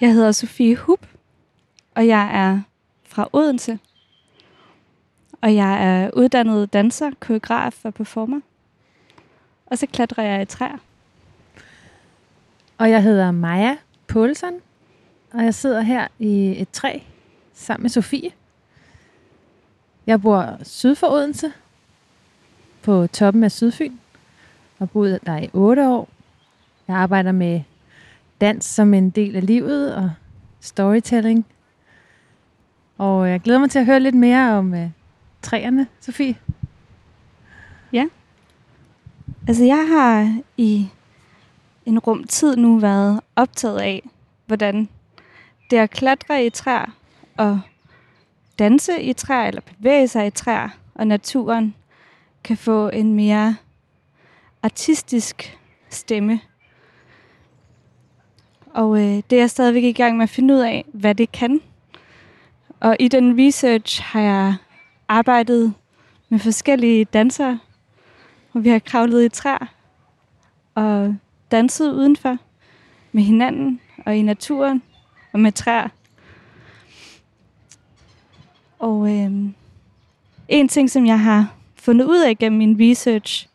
Jeg hedder Sofie Hub, og jeg er fra Odense. Og jeg er uddannet danser, koreograf og performer. Og så klatrer jeg i træer. Og jeg hedder Maja Poulsen, og jeg sidder her i et træ sammen med Sofie. Jeg bor syd for Odense, på toppen af Sydfyn, og boet der i 8 år. Jeg arbejder med dans som en del af livet og storytelling. Og jeg glæder mig til at høre lidt mere om øh, træerne, Sofie. Ja. Altså jeg har i en rum tid nu været optaget af, hvordan det at klatre i træer og danse i træer eller bevæge sig i træer og naturen kan få en mere artistisk stemme. Og øh, det er jeg stadigvæk i gang med at finde ud af, hvad det kan. Og i den research har jeg arbejdet med forskellige dansere, hvor vi har kravlet i træer og danset udenfor med hinanden og i naturen og med træer. Og øh, en ting, som jeg har fundet ud af gennem min research,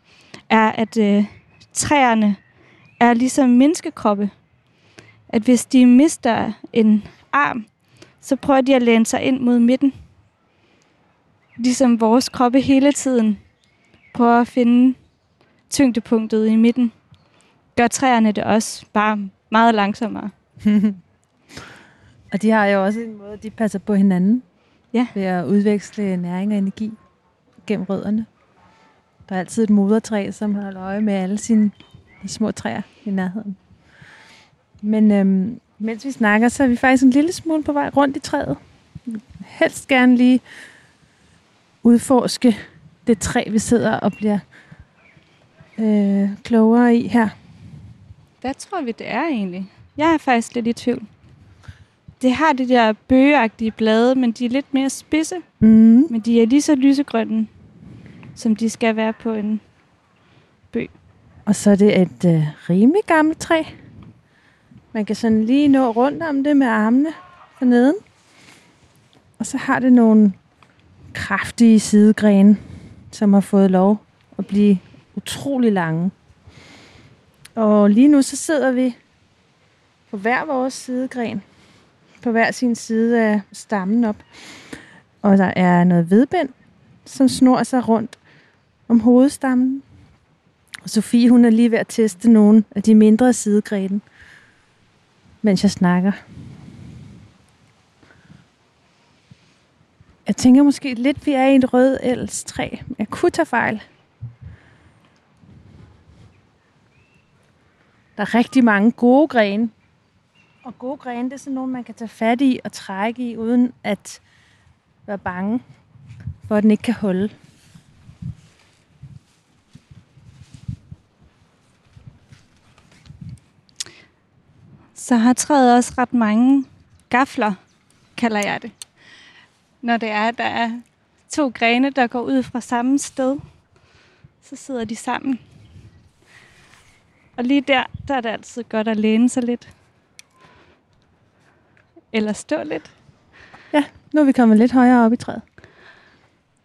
er, at øh, træerne er ligesom menneskekroppe. At hvis de mister en arm, så prøver de at læne sig ind mod midten. Ligesom vores kroppe hele tiden prøver at finde tyngdepunktet i midten. Gør træerne det også, bare meget langsommere. Og de har jo også en måde, de passer på hinanden. Ja. Ved at udveksle næring og energi gennem rødderne. Der er altid et modertræ, som holder øje med alle sine små træer i nærheden. Men øhm, mens vi snakker, så er vi faktisk en lille smule på vej rundt i træet. Helst gerne lige udforske det træ, vi sidder og bliver øh, klogere i her. Hvad tror vi, det er egentlig? Jeg er faktisk lidt i tvivl. Det har de der bøgeagtige blade, men de er lidt mere spidse. Mm. Men de er lige så lysegrønne, som de skal være på en bøg. Og så er det et øh, rimelig gammelt træ. Man kan sådan lige nå rundt om det med armene forneden. Og så har det nogle kraftige sidegrene, som har fået lov at blive utrolig lange. Og lige nu så sidder vi på hver vores sidegren. På hver sin side af stammen op. Og der er noget vedbind, som snor sig rundt om hovedstammen. Og Sofie, hun er lige ved at teste nogle af de mindre sidegrene, mens jeg snakker. Jeg tænker måske lidt, vi er i et rød elstræ. Jeg kunne tage fejl. Der er rigtig mange gode grene. Og gode grene, det er sådan nogle, man kan tage fat i og trække i, uden at være bange for, at den ikke kan holde. Så har træet også ret mange gafler, kalder jeg det. Når det er, at der er to grene, der går ud fra samme sted, så sidder de sammen. Og lige der, der er det altid godt at læne sig lidt. Eller stå lidt. Nu er vi kommet lidt højere op i træet.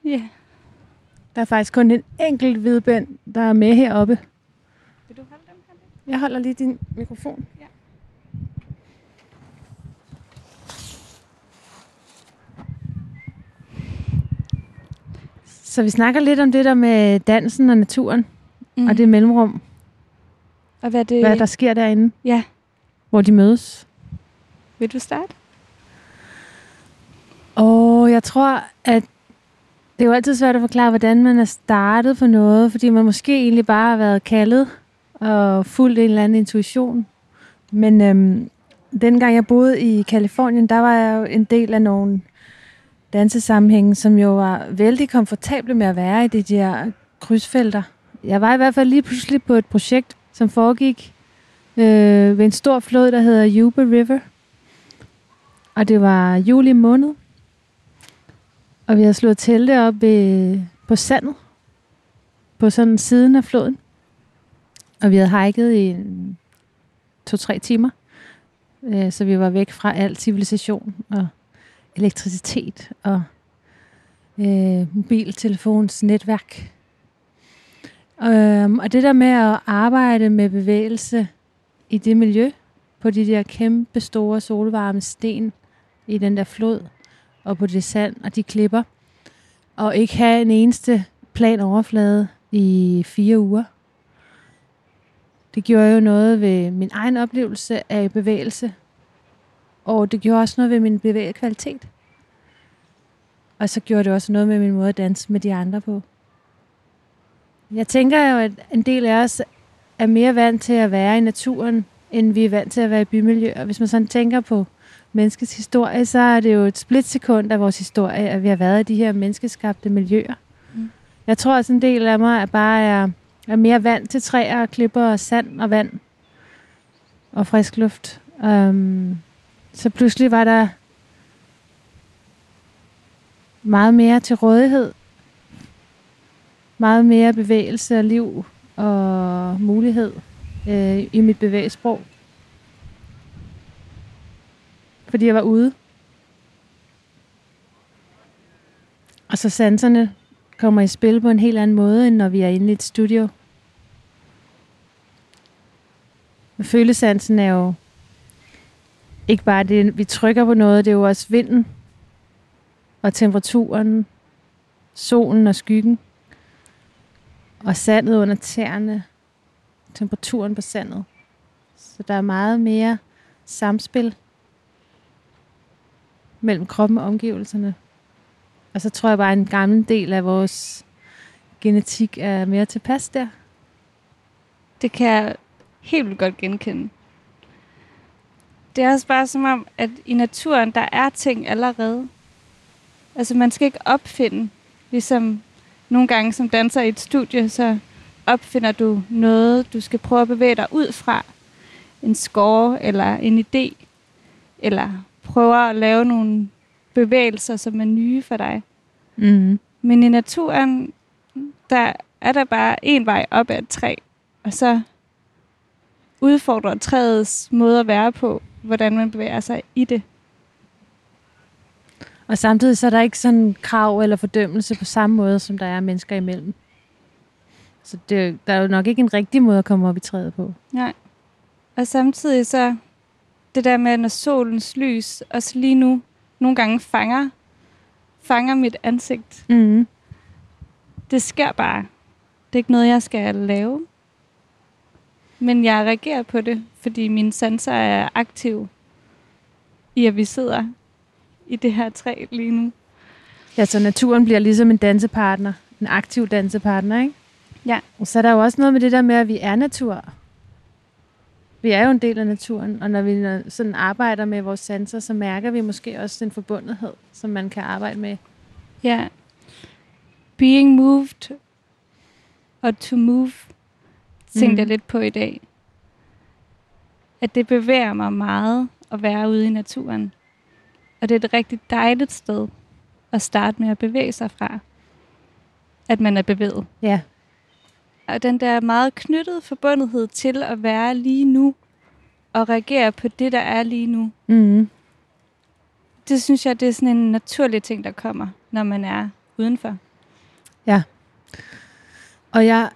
Ja. Yeah. Der er faktisk kun en enkelt hvidbænd, der er med heroppe. Vil du holde dem her lidt? Jeg holder lige din mikrofon. Så vi snakker lidt om det der med dansen og naturen, mm. og det mellemrum. Og hvad det... Hvad der sker derinde, Ja. hvor de mødes. Vil du starte? Og jeg tror, at det er jo altid svært at forklare, hvordan man er startet på noget, fordi man måske egentlig bare har været kaldet og fulgt en eller anden intuition. Men øhm, dengang jeg boede i Kalifornien, der var jeg jo en del af nogle dansesammenhængen, som jo var vældig komfortable med at være i de der krydsfelter. Jeg var i hvert fald lige pludselig på et projekt, som foregik øh, ved en stor flod, der hedder Yuba River. Og det var juli måned. Og vi havde slået telte op ved, på sandet. På sådan siden af floden. Og vi havde hiket i en, to-tre timer. øh, så vi var væk fra al civilisation og elektricitet og øh, mobiltelefons netværk. Øhm, og det der med at arbejde med bevægelse i det miljø, på de der kæmpe store solvarme sten i den der flod, og på det sand og de klipper, og ikke have en eneste plan overflade i fire uger. Det gjorde jo noget ved min egen oplevelse af bevægelse, og det gjorde også noget ved min bevægekvalitet. Og så gjorde det også noget med min måde at danse med de andre på. Jeg tænker jo, at en del af os er mere vant til at være i naturen, end vi er vant til at være i bymiljøer. Hvis man sådan tænker på menneskets historie, så er det jo et splitsekund af vores historie, at vi har været i de her menneskeskabte miljøer. Mm. Jeg tror også en del af mig er bare er, er mere vant til træer, klipper og sand og vand og frisk luft. Um, så pludselig var der meget mere til rådighed. Meget mere bevægelse og liv og mulighed øh, i mit bevægelsesprog. Fordi jeg var ude. Og så sanserne kommer i spil på en helt anden måde, end når vi er inde i et studio. Men følesansen er jo ikke bare det, vi trykker på noget, det er jo også vinden og temperaturen, solen og skyggen, og sandet under tæerne, temperaturen på sandet. Så der er meget mere samspil mellem kroppen og omgivelserne. Og så tror jeg bare, at en gammel del af vores genetik er mere tilpas der. Det kan jeg helt vildt godt genkende. Det er også bare som om, at i naturen, der er ting allerede. Altså man skal ikke opfinde, ligesom nogle gange som danser i et studie, så opfinder du noget, du skal prøve at bevæge dig ud fra. En score eller en idé. Eller prøver at lave nogle bevægelser, som er nye for dig. Mm. Men i naturen, der er der bare en vej op ad et træ, og så udfordrer træets måde at være på, hvordan man bevæger sig i det. Og samtidig så er der ikke sådan krav eller fordømmelse på samme måde, som der er mennesker imellem. Så det, der er jo nok ikke en rigtig måde at komme op i træet på. Nej. Og samtidig så, det der med, når solens lys også lige nu nogle gange fanger, fanger mit ansigt. Mm. Det sker bare. Det er ikke noget, jeg skal lave. Men jeg reagerer på det, fordi mine sanser er aktive i, at vi sidder i det her træ lige nu. Ja, så naturen bliver ligesom en dansepartner. En aktiv dansepartner, ikke? Ja. Og så er der jo også noget med det der med, at vi er natur. Vi er jo en del af naturen, og når vi sådan arbejder med vores sanser, så mærker vi måske også den forbundethed, som man kan arbejde med. Ja. Being moved og to move, tænkte mm. jeg lidt på i dag. At det bevæger mig meget at være ude i naturen. Og det er et rigtig dejligt sted at starte med at bevæge sig fra. At man er bevæget. Ja. Og den der meget knyttede forbundethed til at være lige nu. Og reagere på det, der er lige nu. Mm. Det synes jeg, det er sådan en naturlig ting, der kommer, når man er udenfor. Ja. Og jeg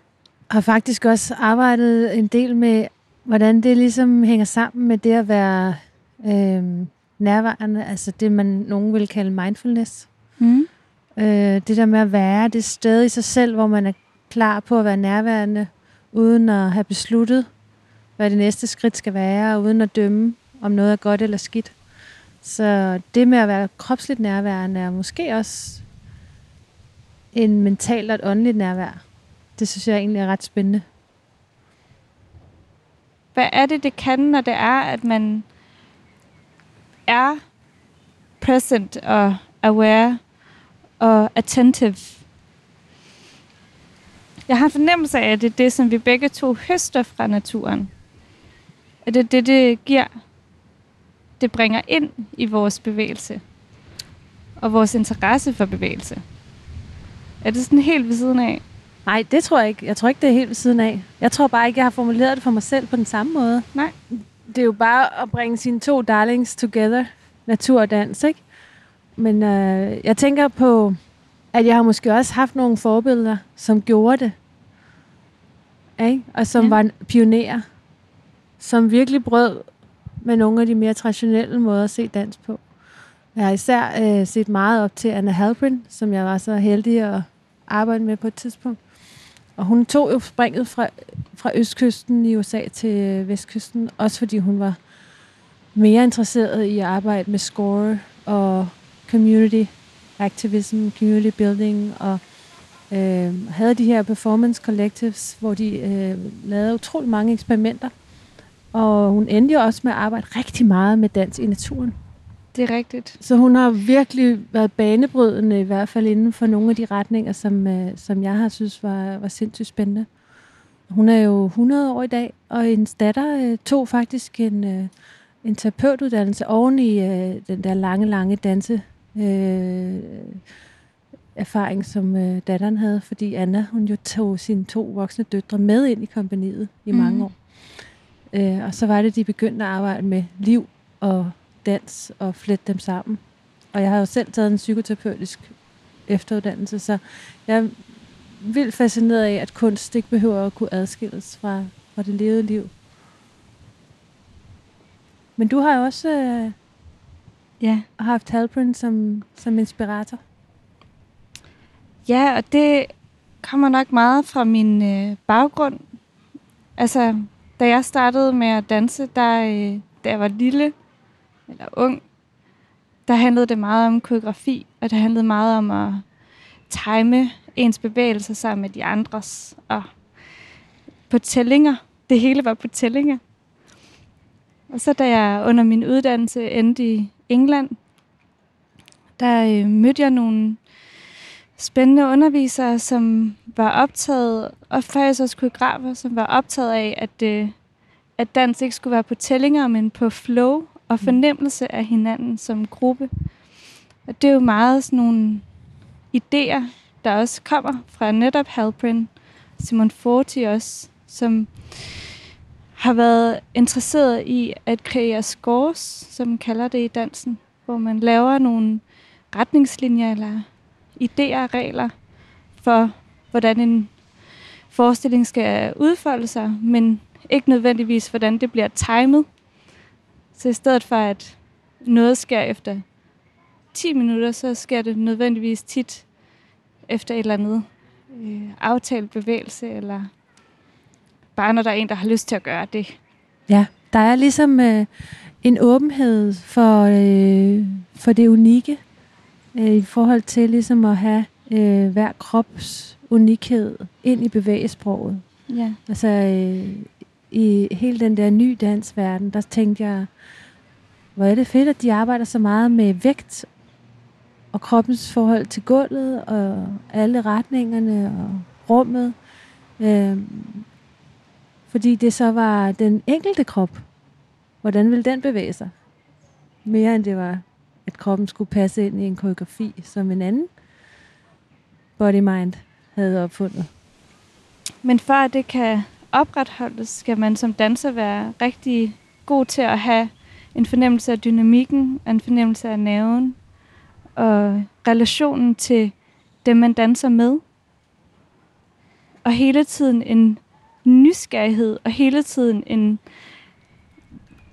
har faktisk også arbejdet en del med, hvordan det ligesom hænger sammen med det at være øh, nærværende, altså det, man nogen vil kalde mindfulness. Mm. Øh, det der med at være det sted i sig selv, hvor man er klar på at være nærværende, uden at have besluttet, hvad det næste skridt skal være, og uden at dømme, om noget er godt eller skidt. Så det med at være kropsligt nærværende er måske også en mentalt og et åndeligt nærvær. Det synes jeg egentlig er ret spændende. Hvad er det, det kan, når det er, at man er present og aware og attentive. Jeg har en fornemmelse af, at det er det, som vi begge to høster fra naturen. At det er det, det giver. Det bringer ind i vores bevægelse. Og vores interesse for bevægelse. Er det sådan helt ved siden af? Nej, det tror jeg ikke. Jeg tror ikke, det er helt ved siden af. Jeg tror bare ikke, jeg har formuleret det for mig selv på den samme måde. Nej. det er jo bare at bringe sine to darlings together, natur og dans, ikke? Men øh, jeg tænker på, at jeg har måske også haft nogle forbilleder, som gjorde det. Ikke? Og som ja. var pionerer. Som virkelig brød med nogle af de mere traditionelle måder at se dans på. Jeg har især øh, set meget op til Anna Halprin, som jeg var så heldig at arbejde med på et tidspunkt. Og hun tog jo springet fra, fra østkysten i USA til øh, vestkysten, også fordi hun var mere interesseret i at arbejde med score og community activism, community building, og øh, havde de her performance collectives, hvor de øh, lavede utrolig mange eksperimenter. Og hun endte jo også med at arbejde rigtig meget med dans i naturen. Det er rigtigt. Så hun har virkelig været banebrydende, i hvert fald inden for nogle af de retninger, som, øh, som jeg har synes var, var sindssygt spændende. Hun er jo 100 år i dag, og hendes datter øh, tog faktisk en, øh, en terapeutuddannelse oven i den der lange, lange danse øh, erfaring, som øh, datteren havde, fordi Anna, hun jo tog sine to voksne døtre med ind i kompaniet i mm. mange år. Øh, og så var det, de begyndte at arbejde med liv og dans og flette dem sammen. Og jeg har jo selv taget en psykoterapeutisk efteruddannelse, så jeg er vildt fascineret af, at kunst ikke behøver at kunne adskilles fra, fra det levede liv. Men du har også øh, ja. haft Halprin som, som inspirator. Ja, og det kommer nok meget fra min øh, baggrund. Altså, da jeg startede med at danse, der, øh, da jeg var lille, eller ung, der handlede det meget om koreografi, og det handlede meget om at time ens bevægelser sammen med de andres, og på tællinger. Det hele var på tællinger. Og så da jeg under min uddannelse endte i England, der øh, mødte jeg nogle spændende undervisere, som var optaget, og faktisk også koreografer, som var optaget af, at, øh, at dans ikke skulle være på tællinger, men på flow og mm. fornemmelse af hinanden som gruppe. Og det er jo meget sådan nogle idéer, der også kommer fra netop Halprin, Simon Forti også, som har været interesseret i at kreere scores, som man kalder det i dansen, hvor man laver nogle retningslinjer eller idéer og regler for, hvordan en forestilling skal udfolde sig, men ikke nødvendigvis, hvordan det bliver timet. Så i stedet for, at noget sker efter 10 minutter, så sker det nødvendigvis tit efter et eller andet øh, aftalt bevægelse, eller bare når der er en, der har lyst til at gøre det. Ja, der er ligesom øh, en åbenhed for, øh, for det unikke, øh, i forhold til ligesom at have øh, hver krops unikhed ind i bevægesproget. Ja. Altså øh, i hele den der ny dansverden, der tænkte jeg, hvor er det fedt, at de arbejder så meget med vægt og kroppens forhold til gulvet og alle retningerne og rummet. Øh, fordi det så var den enkelte krop. Hvordan ville den bevæge sig? Mere end det var, at kroppen skulle passe ind i en koreografi, som en anden body-mind havde opfundet. Men for at det kan opretholdes, skal man som danser være rigtig god til at have en fornemmelse af dynamikken, en fornemmelse af nerven, og relationen til dem, man danser med. Og hele tiden en nysgerrighed, og hele tiden en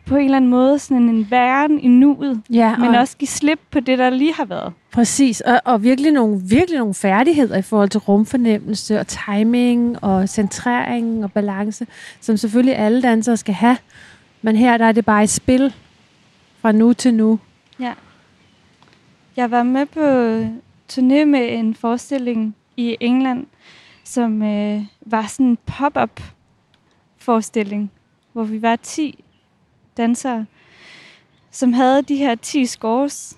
på en eller anden måde sådan en væren i nuet, ja, men også give slip på det, der lige har været. Præcis, og, og virkelig, nogle, virkelig nogle færdigheder i forhold til rumfornemmelse og timing og centrering og balance, som selvfølgelig alle dansere skal have. Men her der er det bare et spil fra nu til nu. Ja. Jeg var med på turné med en forestilling i England, som øh, var sådan en pop-up forestilling, hvor vi var 10 dansere, som havde de her 10 scores.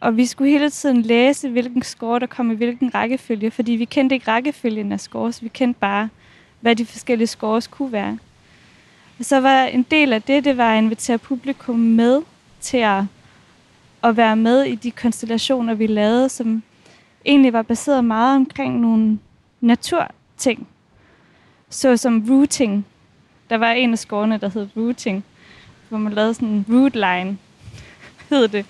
Og vi skulle hele tiden læse, hvilken score, der kom i hvilken rækkefølge, fordi vi kendte ikke rækkefølgen af scores. Vi kendte bare, hvad de forskellige scores kunne være. Og så var en del af det, det var at invitere publikum med til at, at være med i de konstellationer, vi lavede, som egentlig var baseret meget omkring nogle naturting. Så som routing. Der var en af scorene, der hed routing hvor man lavede sådan en root line, hed det.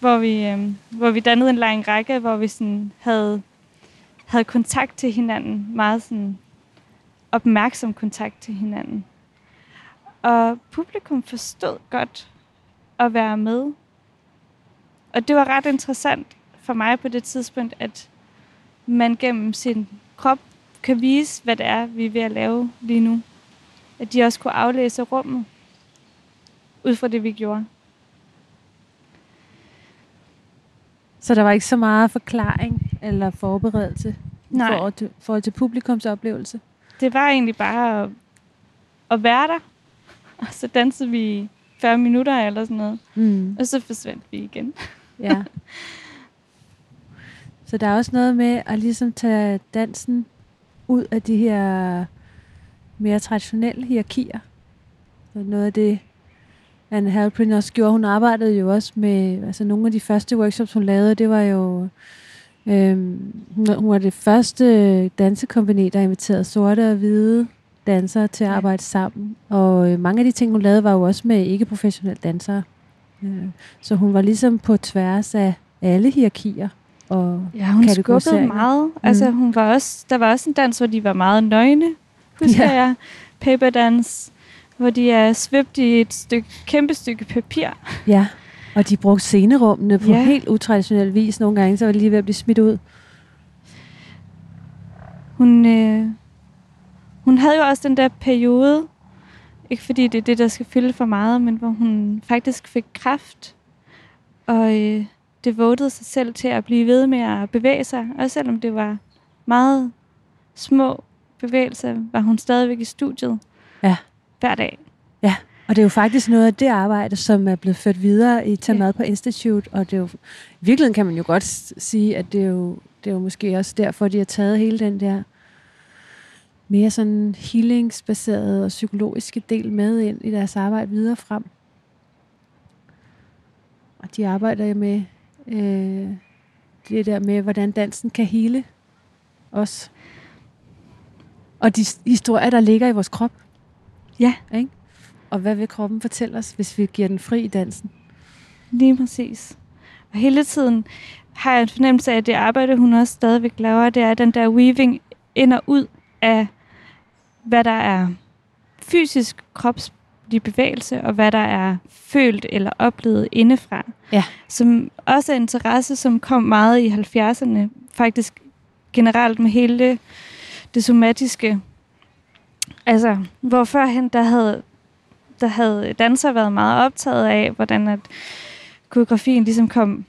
Hvor vi, øh, hvor vi dannede en lang række, hvor vi sådan havde, havde kontakt til hinanden. Meget sådan opmærksom kontakt til hinanden. Og publikum forstod godt at være med. Og det var ret interessant for mig på det tidspunkt, at man gennem sin krop kan vise, hvad det er, vi er ved at lave lige nu. At de også kunne aflæse rummet ud fra det, vi gjorde. Så der var ikke så meget forklaring eller forberedelse Nej. i forhold til, publikums oplevelse? Det var egentlig bare at, at være der. Og så dansede vi i 40 minutter eller sådan noget. Mm. Og så forsvandt vi igen. Ja. Så der er også noget med at ligesom tage dansen ud af de her mere traditionelle hierarkier. Noget af det, Anne Halprin gjorde, hun arbejdede jo også med, altså nogle af de første workshops, hun lavede, det var jo, øhm, hun, var det første dansekompagni, der inviterede sorte og hvide dansere til at arbejde sammen. Og øh, mange af de ting, hun lavede, var jo også med ikke-professionelle dansere. Øh, så hun var ligesom på tværs af alle hierarkier. Og Ja, hun skubbede meget. Altså, hun var også, der var også en dans, hvor de var meget nøgne, husker Ja. jeg. Paperdans, hvor de er svøbt i et stykke, kæmpe stykke papir. Ja, og de brugte scenerummene på Ja. helt utraditionel vis. Nogle gange, så var de lige ved at blive smidt ud. Hun, øh, hun havde jo også den der periode, ikke fordi det er det, der skal fylde for meget, men hvor hun faktisk fik kræft, og øh, devotede sig selv til at blive ved med at bevæge sig. Også selvom det var meget små bevægelser, var hun stadigvæk i studiet Ja. Hver dag. Og det er jo faktisk noget af det arbejde, som er blevet ført videre i Tag Ja. Mad på Institute. Og det er jo, i virkeligheden kan man jo godt sige, at det er jo, det er jo måske også derfor, de har taget hele den der mere sådan healingsbaserede og psykologiske del med ind i deres arbejde videre frem. Og de arbejder jo med øh, det der med, hvordan dansen kan hele os. Og de historier, der ligger i vores krop. Ja. Ikke? Og hvad vil kroppen fortælle os, hvis vi giver den fri i dansen? Lige præcis. Og hele tiden har jeg en fornemmelse af, at det arbejde, hun også stadigvæk laver, det er den der weaving ind og ud af, hvad der er fysisk kropslig bevægelse, og hvad der er følt eller oplevet indefra. Ja. Som også er interesse, som kom meget i 70'erne, faktisk generelt med hele det, det somatiske. Altså, hvor førhen, der havde, der havde dansere været meget optaget af, hvordan at koreografien ligesom kom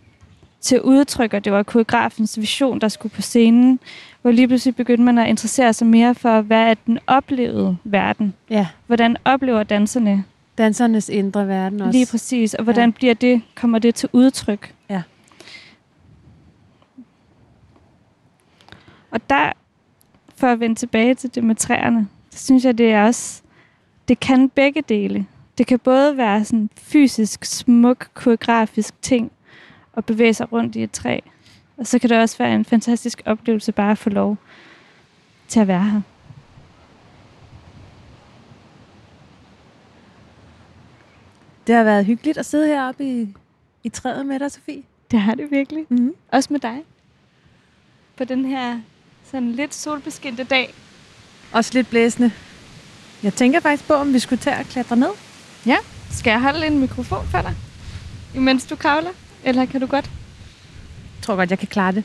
til udtryk, og det var koreografens vision, der skulle på scenen, hvor lige pludselig begyndte man at interessere sig mere for, hvad er den oplevede verden? Ja, Hvordan oplever danserne dansernes indre verden også. lige præcis, og hvordan Ja. bliver det, kommer det til udtryk? Ja. Og der, for at vende tilbage til det med træerne, så synes jeg, det er også, det kan begge dele. Det kan både være sådan fysisk, smuk, koreografisk ting, at bevæge sig rundt i et træ. Og så kan det også være en fantastisk oplevelse bare at få lov til at være her. Det har været hyggeligt at sidde heroppe i, i træet med dig, Sofie. Det har det virkelig. Mm-hmm. Også med dig. På den her sådan lidt solbeskindte dag. Også lidt blæsende. Jeg tænker faktisk på, om vi skulle tage og klatre ned. Skal jeg holde en mikrofon for dig? Imens du kravler? Eller kan du godt? Jeg tror godt, jeg kan klare det.